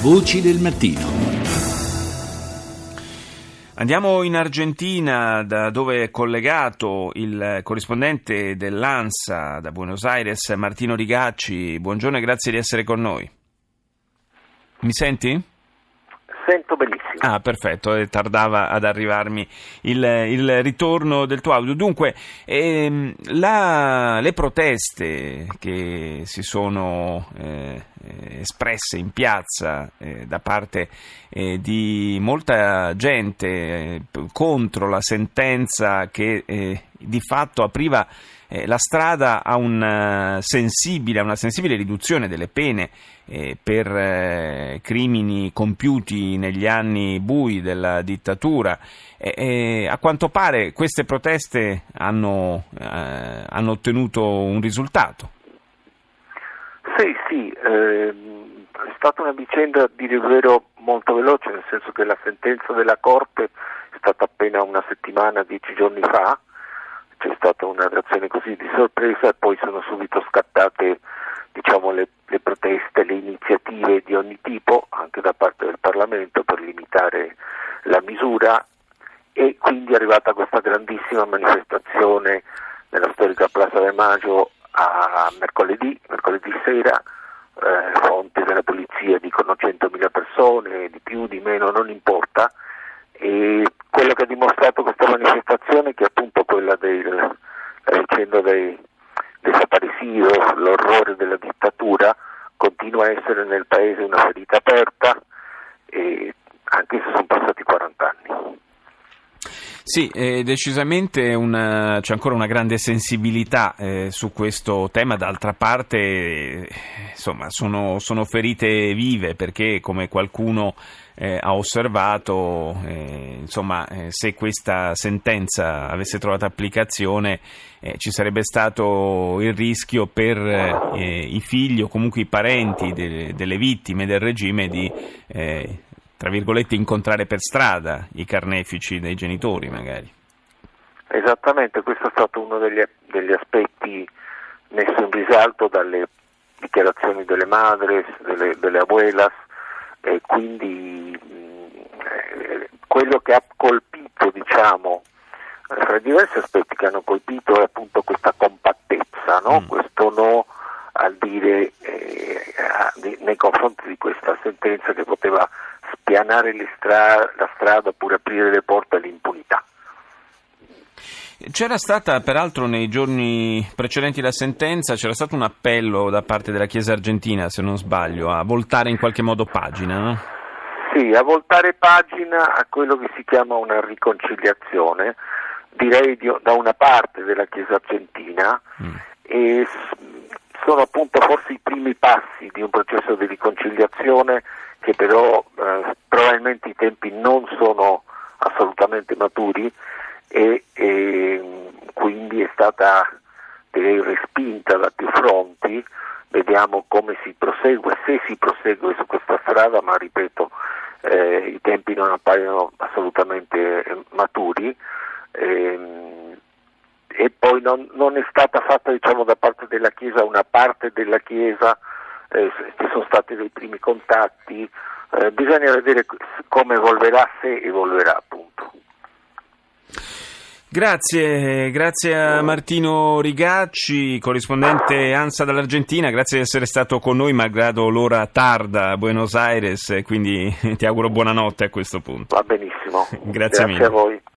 Voci del mattino. Andiamo in Argentina, da dove è collegato il corrispondente dell'ANSA da Buenos Aires, Martino Rigacci. Buongiorno e grazie di essere con noi. Mi senti? Sento benissimo. Ah, perfetto, eh, tardava ad arrivarmi il, il, ritorno del tuo audio. Dunque, ehm, la, le proteste che si sono eh, espresse in piazza eh, da parte eh, di molta gente eh, contro la sentenza che eh, di fatto apriva eh, la strada a, un, sensibile, a, una sensibile riduzione delle pene eh, per eh, crimini compiuti negli anni bui della dittatura. a quanto pare queste proteste hanno, eh, hanno ottenuto un risultato. Sì, sì, ehm, è stata una vicenda a dire molto veloce, nel senso che la sentenza della Corte è stata appena una settimana, dieci giorni fa, c'è stata una reazione così di sorpresa e poi sono subito scattate diciamo, le, le, proteste, le iniziative di ogni tipo, anche da parte del Parlamento, per limitare la misura. E quindi è arrivata questa grandissima manifestazione nella storica Plaza de Maggio a mercoledì, mercoledì sera, eh, fonti della polizia dicono 100.000 persone, di più, di meno, non importa, e quello che ha dimostrato questa manifestazione, che è appunto quella della vicenda dei desaparecidos, l'orrore della dittatura, continua a essere nel paese una ferita aperta, e anche se sono passati 40 anni. Sì, eh, decisamente una, c'è ancora una grande sensibilità eh, su questo tema, d'altra parte eh, insomma, sono, sono, ferite vive perché come qualcuno eh, ha osservato, eh, insomma, eh, se questa sentenza avesse trovato applicazione ci sarebbe stato il rischio per i figli o comunque i parenti de, delle vittime del regime di tra virgolette, incontrare per strada i carnefici dei genitori, magari. Esattamente, questo è stato uno degli, degli aspetti messo in risalto dalle dichiarazioni delle madri, delle, delle abuelas, e quindi eh, quello che ha colpito, diciamo, tra diversi aspetti che hanno colpito è appunto questa compattezza, no? mm. questo no al dire eh, nei confronti di questa sentenza che poteva spianare stra- la strada oppure aprire le porte all'impunità. C'era stata, peraltro, nei giorni precedenti alla sentenza, c'era stato un appello da parte della Chiesa argentina, se non sbaglio, a voltare in qualche modo pagina, no? Sì, a voltare pagina a quello che si chiama una riconciliazione, direi di, da una parte della Chiesa argentina, mm. e sono appunto forse i primi passi di un processo di riconciliazione che però eh, probabilmente i tempi non sono assolutamente maturi e, e quindi è stata direi, respinta da più fronti, vediamo come si prosegue, se si prosegue su questa strada, ma ripeto, eh, i tempi non appaiono assolutamente eh, maturi. Ehm, e poi non, non, è stata fatta diciamo, da parte della Chiesa una parte della Chiesa eh, ci sono stati dei primi contatti, eh, bisogna vedere come evolverà, se evolverà appunto. Grazie, grazie a Martino Rigacci, corrispondente ANSA dall'Argentina, grazie di essere stato con noi malgrado l'ora tarda a Buenos Aires, quindi ti auguro buonanotte a questo punto. Va benissimo. grazie, grazie mille. a voi.